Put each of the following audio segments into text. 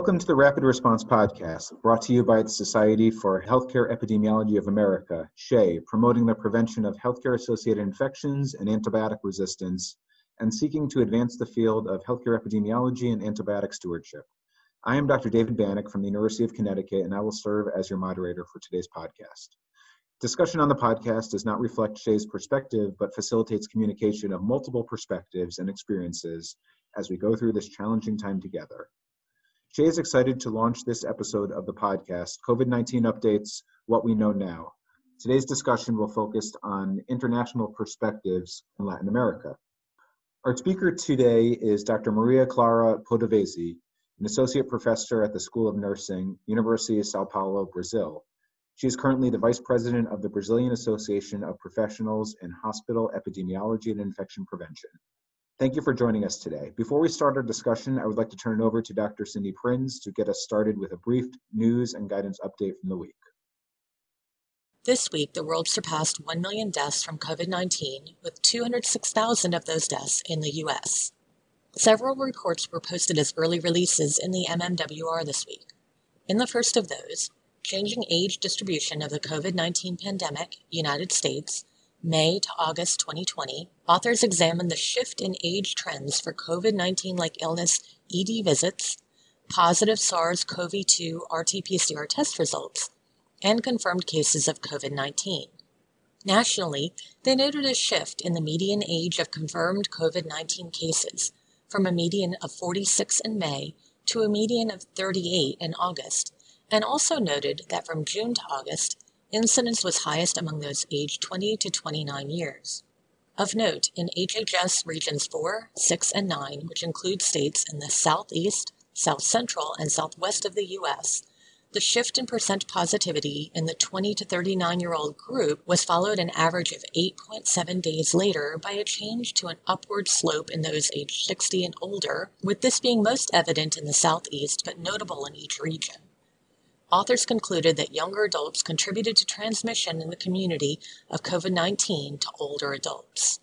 Welcome to the Rapid Response Podcast, brought to you by the Society for Healthcare Epidemiology of America, SHEA, promoting the prevention of healthcare associated infections and antibiotic resistance, and seeking to advance the field of healthcare epidemiology and antibiotic stewardship. I am Dr. David Banach from the University of Connecticut, and I will serve as your moderator for today's podcast. Discussion on the podcast does not reflect SHEA's perspective, but facilitates communication of multiple perspectives and experiences as we go through this challenging time together. SHEA is excited to launch this episode of the podcast, COVID 19 Updates What We Know Now. Today's discussion will focus on international perspectives in Latin America. Our speaker today is Dr. Maria Clara Padoveze, an associate professor at the School of Nursing, University of Sao Paulo, Brazil. She is currently the vice president of the Brazilian Association of Professionals in Hospital Epidemiology and Infection Prevention. Thank you for joining us today. Before we start our discussion, I would like to turn it over to Dr. Cindy Prins to get us started with a brief news and guidance update from the week. This week, the world surpassed 1 million deaths from COVID 19, with 206,000 of those deaths in the U.S. Several reports were posted as early releases in the MMWR this week. In the first of those, Changing Age Distribution of the COVID 19 Pandemic, United States, May to August 2020, authors examined the shift in age trends for COVID 19 like illness ED visits, positive SARS CoV 2 RT PCR test results, and confirmed cases of COVID 19. Nationally, they noted a shift in the median age of confirmed COVID 19 cases from a median of 46 in May to a median of 38 in August, and also noted that from June to August, Incidence was highest among those aged 20 to 29 years. Of note, in HHS regions 4, 6, and 9, which include states in the southeast, south central, and southwest of the U.S., the shift in percent positivity in the 20 to 39 year old group was followed an average of 8.7 days later by a change to an upward slope in those aged 60 and older, with this being most evident in the southeast but notable in each region authors concluded that younger adults contributed to transmission in the community of COVID 19 to older adults.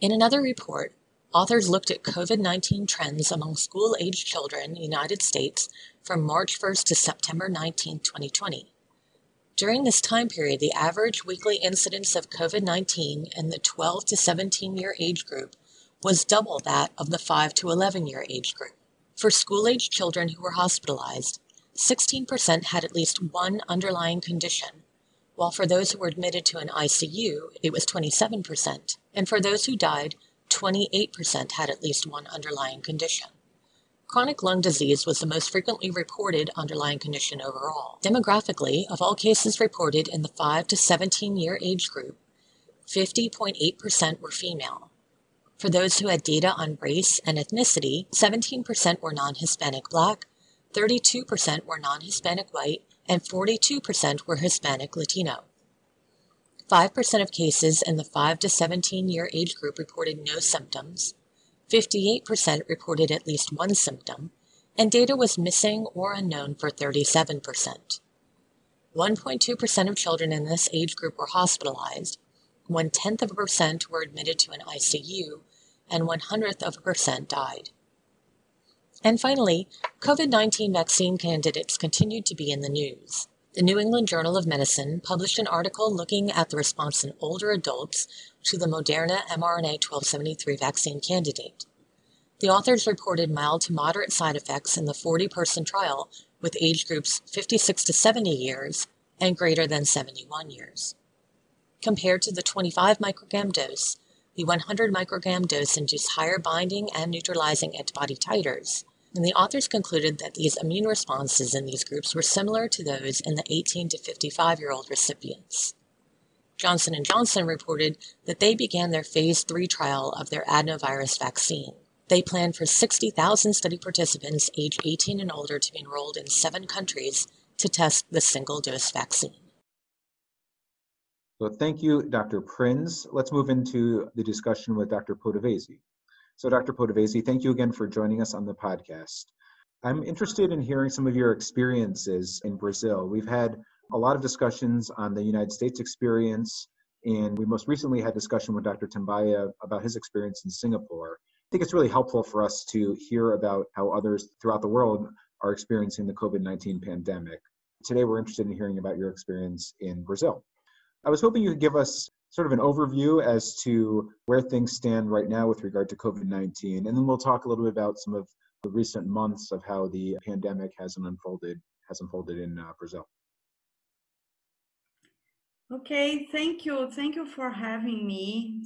In another report, authors looked at COVID 19 trends among school aged children in the United States from March 1st to September 19, 2020. During this time period, the average weekly incidence of COVID 19 in the 12 to 17 year age group was double that of the 5 to 11 year age group. For school aged children who were hospitalized, 16% had at least one underlying condition, while for those who were admitted to an ICU, it was 27%, and for those who died, 28% had at least one underlying condition. Chronic lung disease was the most frequently reported underlying condition overall. Demographically, of all cases reported in the 5 to 17 year age group, 50.8% were female. For those who had data on race and ethnicity, 17% were non Hispanic black, 32% were non Hispanic white, and 42% were Hispanic Latino. 5% of cases in the 5 to 17 year age group reported no symptoms, 58% reported at least one symptom, and data was missing or unknown for 37%. 1.2% of children in this age group were hospitalized, one tenth of a percent were admitted to an ICU, and one hundredth of a percent died. And finally, COVID 19 vaccine candidates continued to be in the news. The New England Journal of Medicine published an article looking at the response in older adults to the Moderna mRNA 1273 vaccine candidate. The authors reported mild to moderate side effects in the 40 person trial with age groups 56 to 70 years and greater than 71 years. Compared to the 25 microgram dose, the 100 microgram dose induced higher binding and neutralizing antibody titers, and the authors concluded that these immune responses in these groups were similar to those in the 18 to 55 year old recipients. Johnson & Johnson reported that they began their phase 3 trial of their adenovirus vaccine. They plan for 60,000 study participants aged 18 and older to be enrolled in seven countries to test the single dose vaccine. So thank you, Dr. Prins. Let's move into the discussion with Dr. Padoveze. So, Dr. Padoveze, thank you again for joining us on the podcast. I'm interested in hearing some of your experiences in Brazil. We've had a lot of discussions on the United States experience, and we most recently had discussion with Dr. Tambyah about his experience in Singapore. I think it's really helpful for us to hear about how others throughout the world are experiencing the COVID 19 pandemic. Today, we're interested in hearing about your experience in Brazil. I was hoping you could give us sort of an overview as to where things stand right now with regard to COVID 19, and then we'll talk a little bit about some of the recent months of how the pandemic has unfolded has unfolded in uh, Brazil. Okay, thank you. Thank you for having me.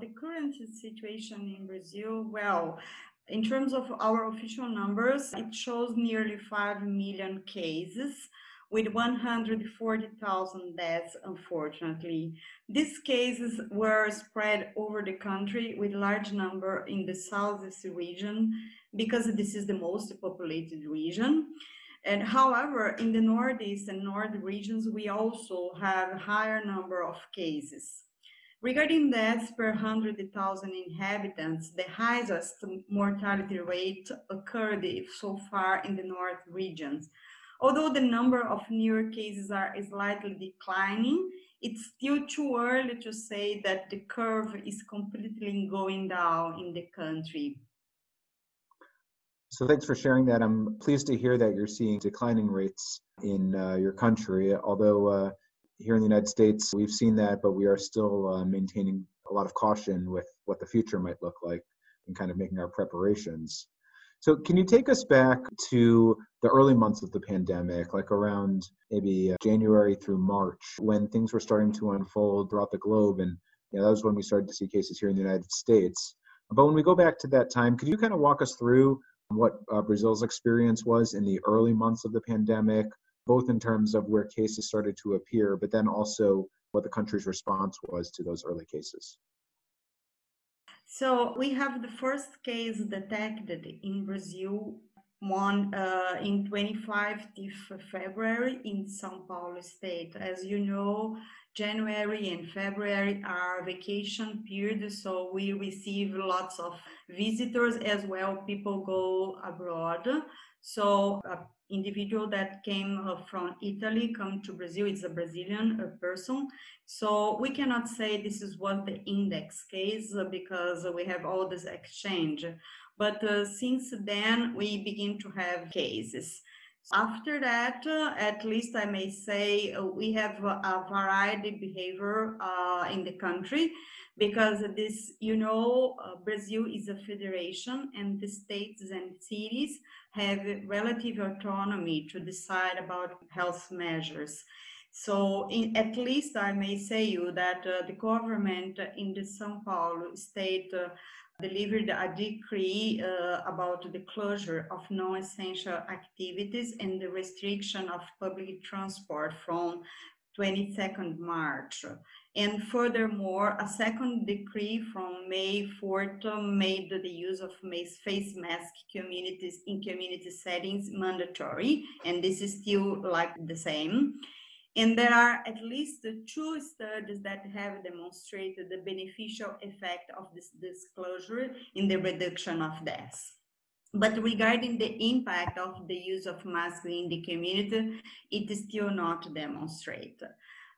The current situation in Brazil, well, in terms of our official numbers, it shows nearly 5 million cases with 140,000 deaths, unfortunately. These cases were spread over the country with large number in the southeast region because this is the most populated region. And however, in the Northeast and North regions, we also have a higher number of cases. Regarding deaths per 100,000 inhabitants, the highest mortality rate occurred so far in the North regions. Although the number of newer cases are slightly declining, it's still too early to say that the curve is completely going down in the country. So thanks for sharing that. I'm pleased to hear that you're seeing declining rates in uh, your country. Although uh, here in the United States, we've seen that, but we are still uh, maintaining a lot of caution with what the future might look like and kind of making our preparations. So, can you take us back to the early months of the pandemic, like around maybe uh, January through March, when things were starting to unfold throughout the globe? And you know, that was when we started to see cases here in the United States. But when we go back to that time, could you kind of walk us through what uh, Brazil's experience was in the early months of the pandemic, both in terms of where cases started to appear, but then also what the country's response was to those early cases. So we have the first case detected in Brazil one uh, in 25th February in São Paulo state. As you know, January and February are vacation period, so we receive lots of visitors as well. People go abroad. So an individual that came uh, from Italy come to Brazil. It's a Brazilian person. So we cannot say this is what the index case uh, because we have all this exchange. But uh, since then, we begin to have cases. After that, uh, at least I may say uh, we have a variety behavior uh, in the country because this, you know, uh, Brazil is a federation and the states and cities have relative autonomy to decide about health measures. So in, at least I may say you that uh, the government in the São Paulo state uh, delivered a decree uh, about the closure of non-essential activities and the restriction of public transport from 22nd March. And furthermore, a second decree from May 4th made the use of face mask communities in community settings mandatory, and this is still like the same. And there are at least two studies that have demonstrated the beneficial effect of this disclosure in the reduction of deaths. But regarding the impact of the use of masks in the community, it is still not demonstrated.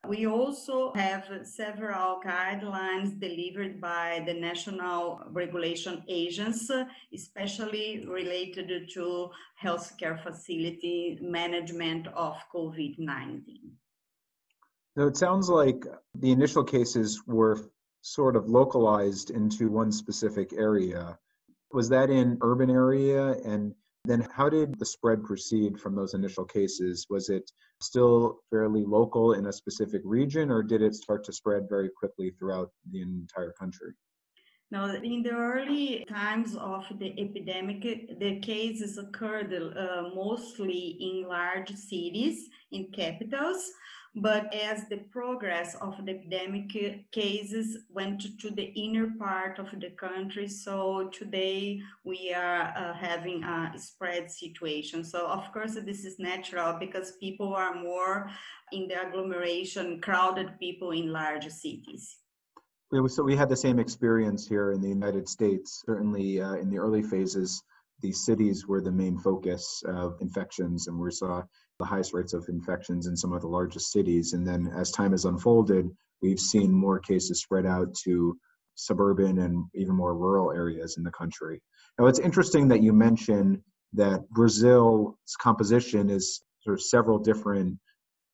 We also have several guidelines delivered by the National Regulation agents, especially related to healthcare facility management of COVID 19. So it sounds like the initial cases were sort of localized into one specific area. Was that in urban area? And then how did the spread proceed from those initial cases? Was it still fairly local in a specific region, or did it start to spread very quickly throughout the entire country? Now, in the early times of the epidemic, the cases occurred uh, mostly in large cities, in capitals, but as the progress of the epidemic cases went to the inner part of the country, so today we are uh, having a spread situation. So of course this is natural because people are more in the agglomeration, crowded people in large cities. So we had the same experience here in the United States, certainly uh, in the early phases the cities were the main focus of infections, and we saw the highest rates of infections in some of the largest cities. And then as time has unfolded, we've seen more cases spread out to suburban and even more rural areas in the country. Now, it's interesting that you mention that Brazil's composition is sort of several different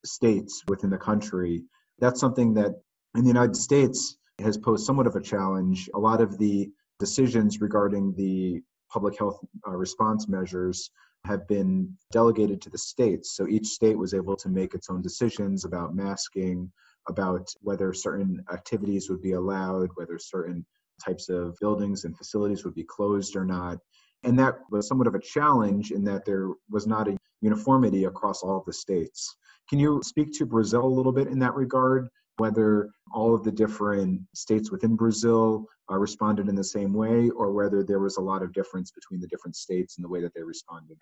states within the country. That's something that in the United States has posed somewhat of a challenge. A lot of the decisions regarding the public health uh, response measures have been delegated to the states. So each state was able to make its own decisions about masking, about whether certain activities would be allowed, whether certain types of buildings and facilities would be closed or not. And that was somewhat of a challenge in that there was not a uniformity across all of the states. Can you speak to Brazil a little bit in that regard? Whether all of the different states within Brazil uh, responded in the same way, or whether there was a lot of difference between the different states in the way that they responded?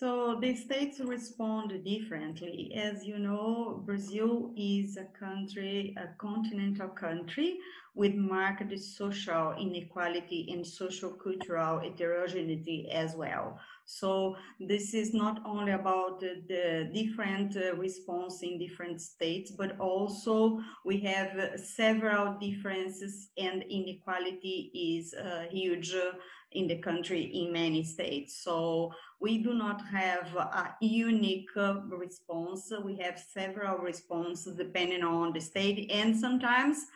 So the states respond differently. As you know, Brazil is a country, a continental country with marked social inequality and social cultural heterogeneity as well. So this is not only about the, the different uh, response in different states, but also we have uh, several differences and inequality is uh, huge in the country in many states. So we do not have a unique response. We have several responses depending on the state and sometimes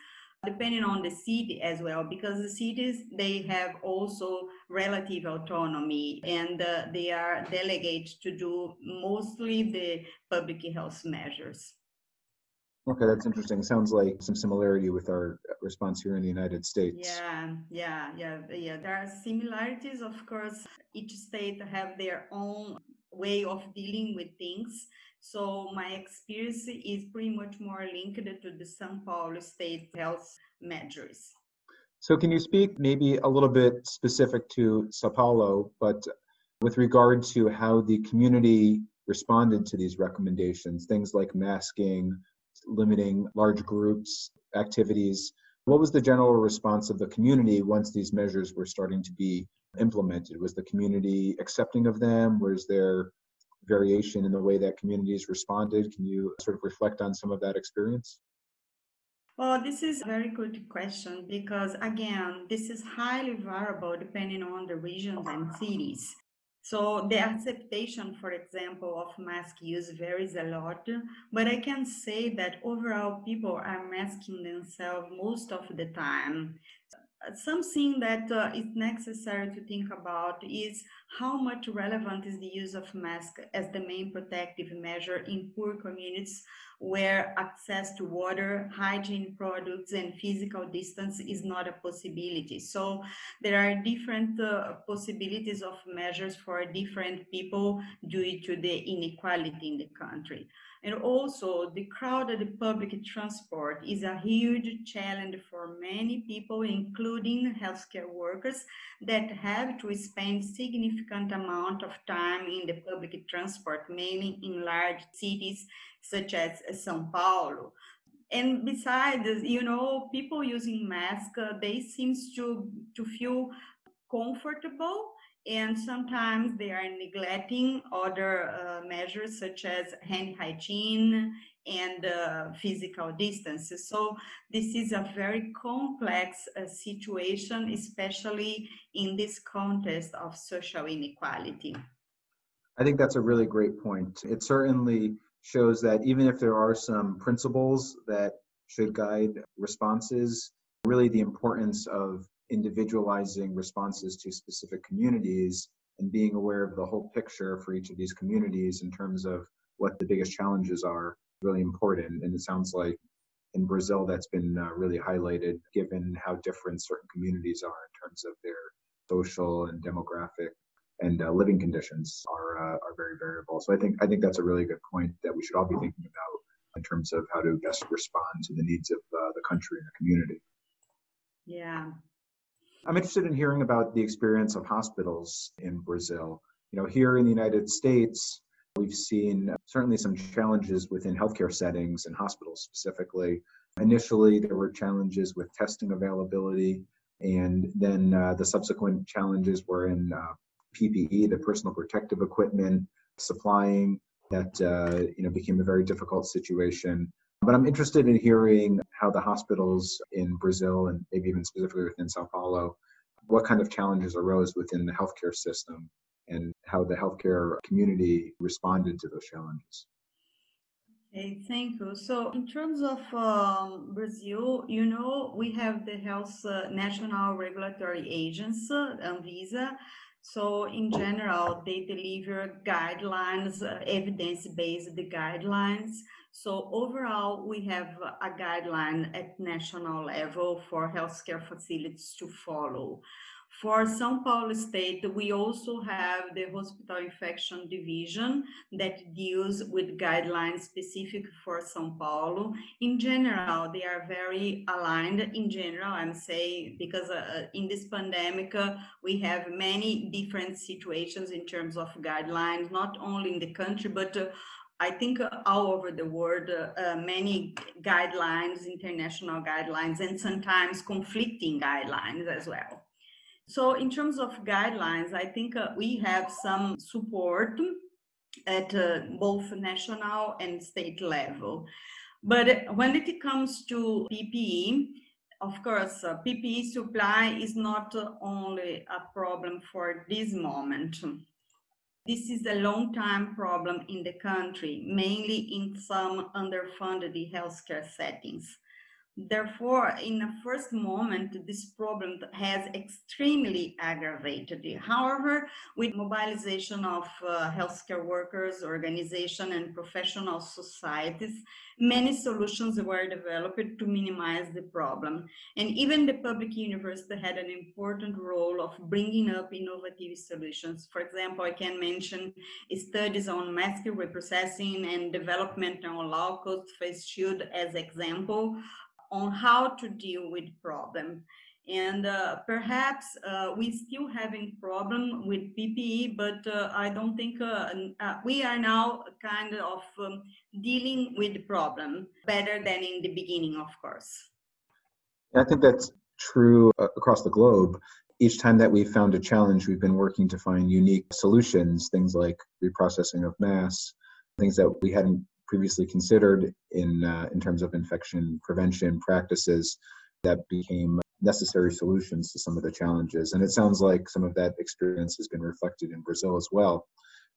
depending on the city as well, because the cities, they have also relative autonomy and uh, they are delegated to do mostly the public health measures. Okay, that's interesting. Sounds like some similarity with our response here in the United States. Yeah, yeah, yeah, yeah. There are similarities, of course. Each state have their own way of dealing with things. So my experience is pretty much more linked to the São Paulo state health measures. So can you speak maybe a little bit specific to Sao Paulo, but with regard to how the community responded to these recommendations, things like masking, limiting large groups, activities. What was the general response of the community once these measures were starting to be implemented? Was the community accepting of them? Was there variation in the way that communities responded? Can you sort of reflect on some of that experience? Well, this is a very good question because, again, this is highly variable depending on the regions and cities. So the acceptation, for example, of mask use varies a lot, but I can say that overall people are masking themselves most of the time. Something that uh, is necessary to think about is how much relevant is the use of mask as the main protective measure in poor communities where access to water, hygiene products, and physical distance is not a possibility. So there are different uh, possibilities of measures for different people due to the inequality in the country. And also, the crowded public transport is a huge challenge for many people, including healthcare workers, that have to spend significant amount of time in the public transport, mainly in large cities such as São Paulo. And besides, you know, people using masks, uh, they seems to to feel comfortable and sometimes they are neglecting other uh, measures such as hand hygiene and uh, physical distances. So this is a very complex uh, situation, especially in this context of social inequality. I think that's a really great point. It certainly shows that even if there are some principles that should guide responses, really the importance of individualizing responses to specific communities and being aware of the whole picture for each of these communities in terms of what the biggest challenges are really important. And it sounds like in brazil that's been uh, really highlighted given how different certain communities are in terms of their social and demographic and uh, living conditions are uh, are very variable. So i think i think that's a really good point that we should all be thinking about in terms of how to best respond to the needs of uh, the country and the community. Yeah. I'm interested in hearing about the experience of hospitals in Brazil. You know, here in the United States, we've seen certainly some challenges within healthcare settings and hospitals specifically. Initially, there were challenges with testing availability, and then uh, the subsequent challenges were in uh, PPE, the personal protective equipment, supplying that uh, you know became a very difficult situation. But I'm interested in hearing how the hospitals in Brazil and maybe even specifically within Sao Paulo, what kind of challenges arose within the healthcare system and how the healthcare community responded to those challenges. Okay, thank you. So, in terms of um, Brazil, you know, we have the Health uh, National Regulatory Agency, Anvisa. So, in general, they deliver guidelines, uh, evidence based guidelines. So, overall, we have a guideline at national level for healthcare facilities to follow. For São Paulo State, we also have the Hospital Infection Division that deals with guidelines specific for São Paulo. In general, they are very aligned. In general, I'm saying because uh, in this pandemic, uh, we have many different situations in terms of guidelines, not only in the country, but uh, I think all over the world, uh, many guidelines, international guidelines, and sometimes conflicting guidelines as well. So, in terms of guidelines, I think uh, we have some support at uh, both national and state level. But when it comes to PPE, of course, uh, PPE supply is not only a problem for this moment. This is a long time problem in the country, mainly in some underfunded healthcare settings. Therefore, in the first moment, this problem has extremely aggravated. However, with mobilization of uh, healthcare workers, organization, and professional societies, many solutions were developed to minimize the problem. And even the public university had an important role of bringing up innovative solutions. For example, I can mention studies on mask reprocessing and development on low-cost face shield as example on how to deal with problem. And uh, perhaps uh, we still having problem with PPE, but uh, I don't think uh, uh, we are now kind of um, dealing with the problem better than in the beginning, of course. I think that's true uh, across the globe. Each time that we've found a challenge, we've been working to find unique solutions, things like reprocessing of mass, things that we hadn't previously considered in uh, in terms of infection prevention practices that became necessary solutions to some of the challenges. And it sounds like some of that experience has been reflected in Brazil as well,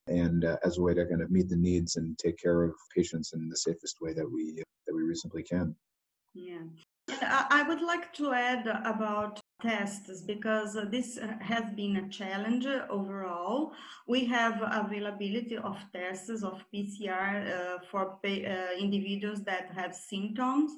and uh, as a way to kind of meet the needs and take care of patients in the safest way that we that we reasonably can. Yeah. I would like to add about tests because this has been a challenge overall. We have availability of tests of PCR uh, for uh, individuals that have symptoms.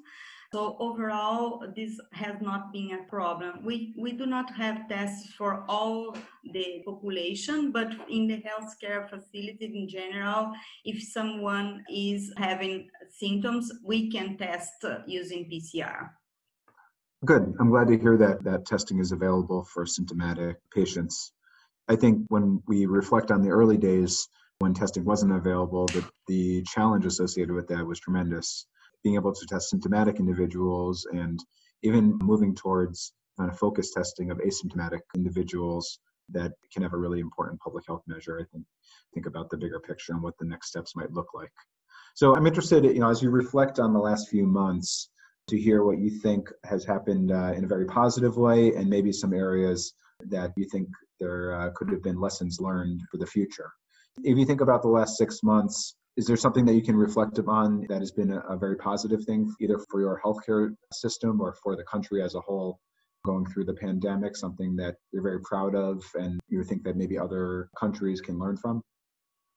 So overall, this has not been a problem. We, we do not have tests for all the population, but in the healthcare facility in general, if someone is having symptoms, we can test using PCR. Good. I'm glad to hear that that testing is available for symptomatic patients. I think when we reflect on the early days when testing wasn't available, that the challenge associated with that was tremendous. Being able to test symptomatic individuals and even moving towards kind of focus testing of asymptomatic individuals that can have a really important public health measure. I think think about the bigger picture and what the next steps might look like. So I'm interested, you know, as you reflect on the last few months, to hear what you think has happened uh, in a very positive way and maybe some areas that you think there uh, could have been lessons learned for the future. If you think about the last six months, is there something that you can reflect upon that has been a, a very positive thing, either for your healthcare system or for the country as a whole? going through the pandemic, something that you're very proud of and you think that maybe other countries can learn from?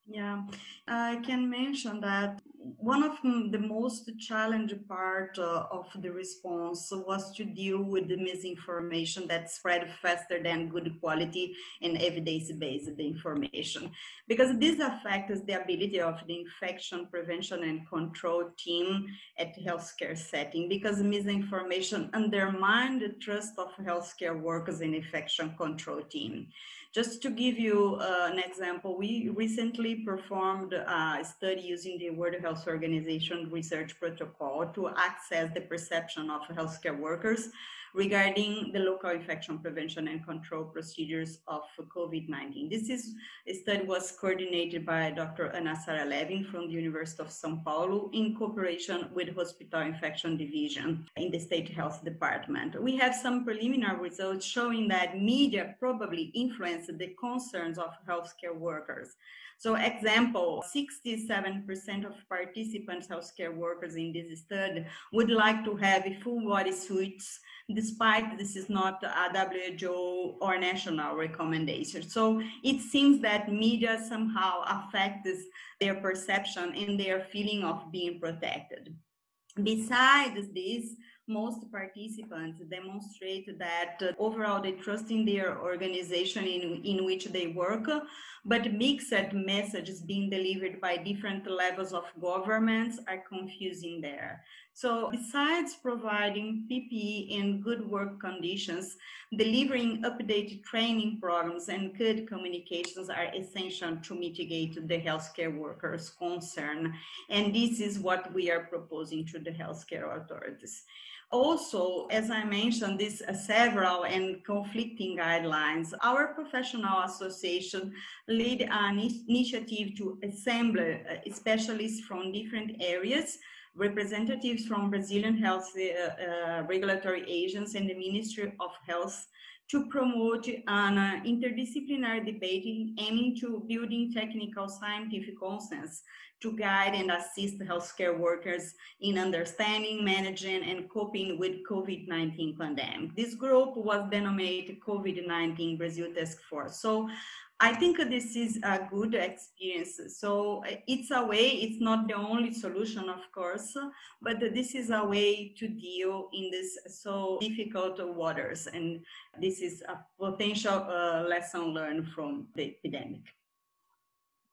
Yeah, I can mention that one of the most challenging part uh, of the response was to deal with the misinformation that spread faster than good quality and evidence-based information. Because this affects the ability of the infection prevention and control team at healthcare setting because misinformation undermine the trust of healthcare workers in infection control team just to give you uh, an example we recently recently performed a study using the World Health Organization research protocol to access the perception of healthcare workers regarding the local infection prevention and control procedures of COVID-19. This is study was coordinated by Dr. Ana Sara Levin from the University of São Paulo in cooperation with Hospital Infection Division in the State Health Department. We have some preliminary results showing that media probably influenced the concerns of healthcare workers. So example, 67% of participants, healthcare workers in this study would like to have full body suits despite this is not a WHO or national recommendation. So it seems that media somehow affects their perception and their feeling of being protected. Besides this, most participants demonstrate that uh, overall they trust in their organization in, in which they work, but mixed messages being delivered by different levels of governments are confusing there. So besides providing PPE and good work conditions, delivering updated training programs and good communications are essential to mitigate the healthcare workers' concern. And this is what we are proposing to the healthcare authorities also, as I mentioned, these several and conflicting guidelines, our professional association led an initiative to assemble uh, specialists from different areas, representatives from Brazilian health uh, uh, regulatory agents and the Ministry of Health to promote an uh, interdisciplinary debate aiming to building technical scientific consensus to guide and assist healthcare workers in understanding, managing, and coping with COVID-19 pandemic. This group was denominated COVID-19 Brazil Task Force. So I think this is a good experience. So it's a way, it's not the only solution, of course, but this is a way to deal in this so difficult waters. And this is a potential uh, lesson learned from the epidemic.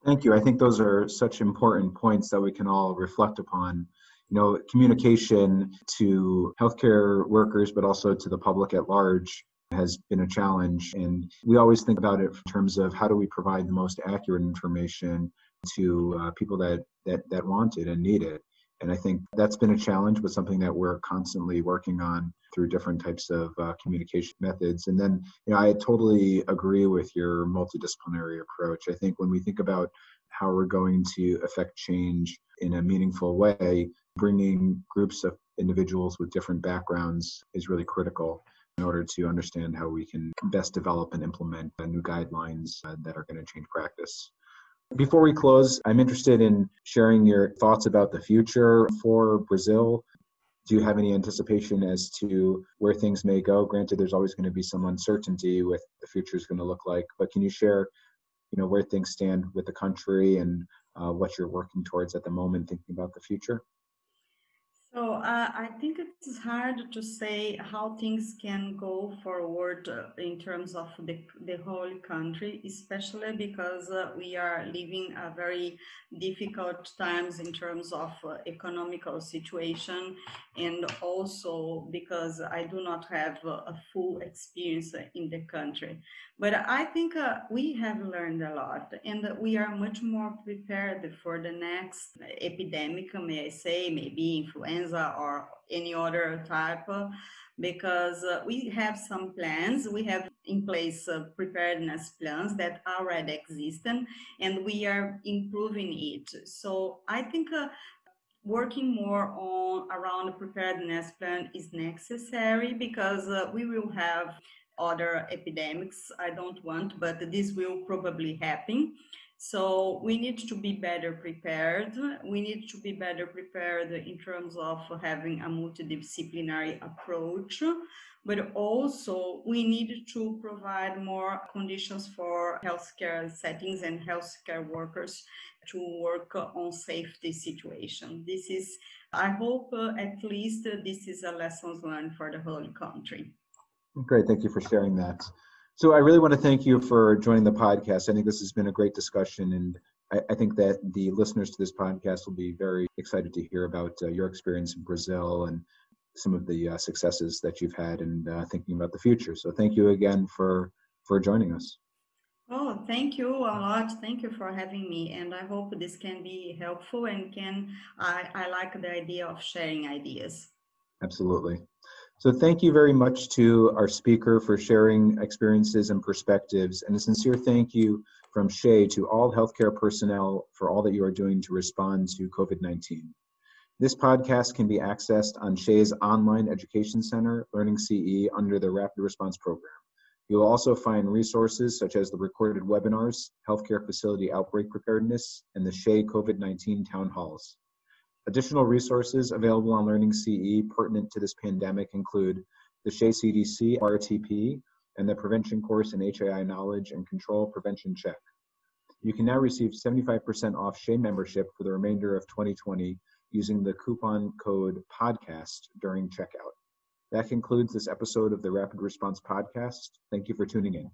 Thank you. I think those are such important points that we can all reflect upon. You know, communication to healthcare workers, but also to the public at large has been a challenge. And we always think about it in terms of how do we provide the most accurate information to uh, people that, that, that want it and need it. And I think that's been a challenge, but something that we're constantly working on through different types of uh, communication methods. And then, you know, I totally agree with your multidisciplinary approach. I think when we think about how we're going to affect change in a meaningful way, bringing groups of individuals with different backgrounds is really critical in order to understand how we can best develop and implement new guidelines uh, that are going to change practice. Before we close, I'm interested in sharing your thoughts about the future for Brazil. Do you have any anticipation as to where things may go? Granted, there's always going to be some uncertainty with the future is going to look like, but can you share, you know, where things stand with the country and uh, what you're working towards at the moment, thinking about the future? So uh, I think it's hard to say how things can go forward uh, in terms of the, the whole country, especially because uh, we are living a very difficult times in terms of uh, economical situation and also because I do not have a full experience in the country. But I think uh, we have learned a lot and we are much more prepared for the next epidemic, may I say, maybe influenza or any other type, because uh, we have some plans. We have in place uh, preparedness plans that already exist and we are improving it. So I think uh, working more on around preparedness plan is necessary because uh, we will have other epidemics. I don't want, but this will probably happen. So we need to be better prepared. We need to be better prepared in terms of having a multidisciplinary approach, but also we need to provide more conditions for healthcare settings and healthcare workers to work on safety situation. This is, I hope uh, at least uh, this is a lessons learned for the whole country. Great, thank you for sharing that. So I really want to thank you for joining the podcast. I think this has been a great discussion, and I, I think that the listeners to this podcast will be very excited to hear about uh, your experience in Brazil and some of the uh, successes that you've had and uh, thinking about the future. So thank you again for for joining us. Oh, thank you a lot. Thank you for having me. And I hope this can be helpful and can I, I like the idea of sharing ideas. Absolutely. So thank you very much to our speaker for sharing experiences and perspectives. And a sincere thank you from SHEA to all healthcare personnel for all that you are doing to respond to COVID-19. This podcast can be accessed on SHEA's online education center, Learning CE, under the Rapid Response Program. You'll also find resources such as the recorded webinars, healthcare facility outbreak preparedness, and the SHEA COVID-19 town halls. Additional resources available on Learning CE pertinent to this pandemic include the SHEA CDC RTP and the prevention course in HAI knowledge and control prevention check. You can now receive 75% off SHEA membership for the remainder of 2020 using the coupon code podcast during checkout. That concludes this episode of the Rapid Response Podcast. Thank you for tuning in.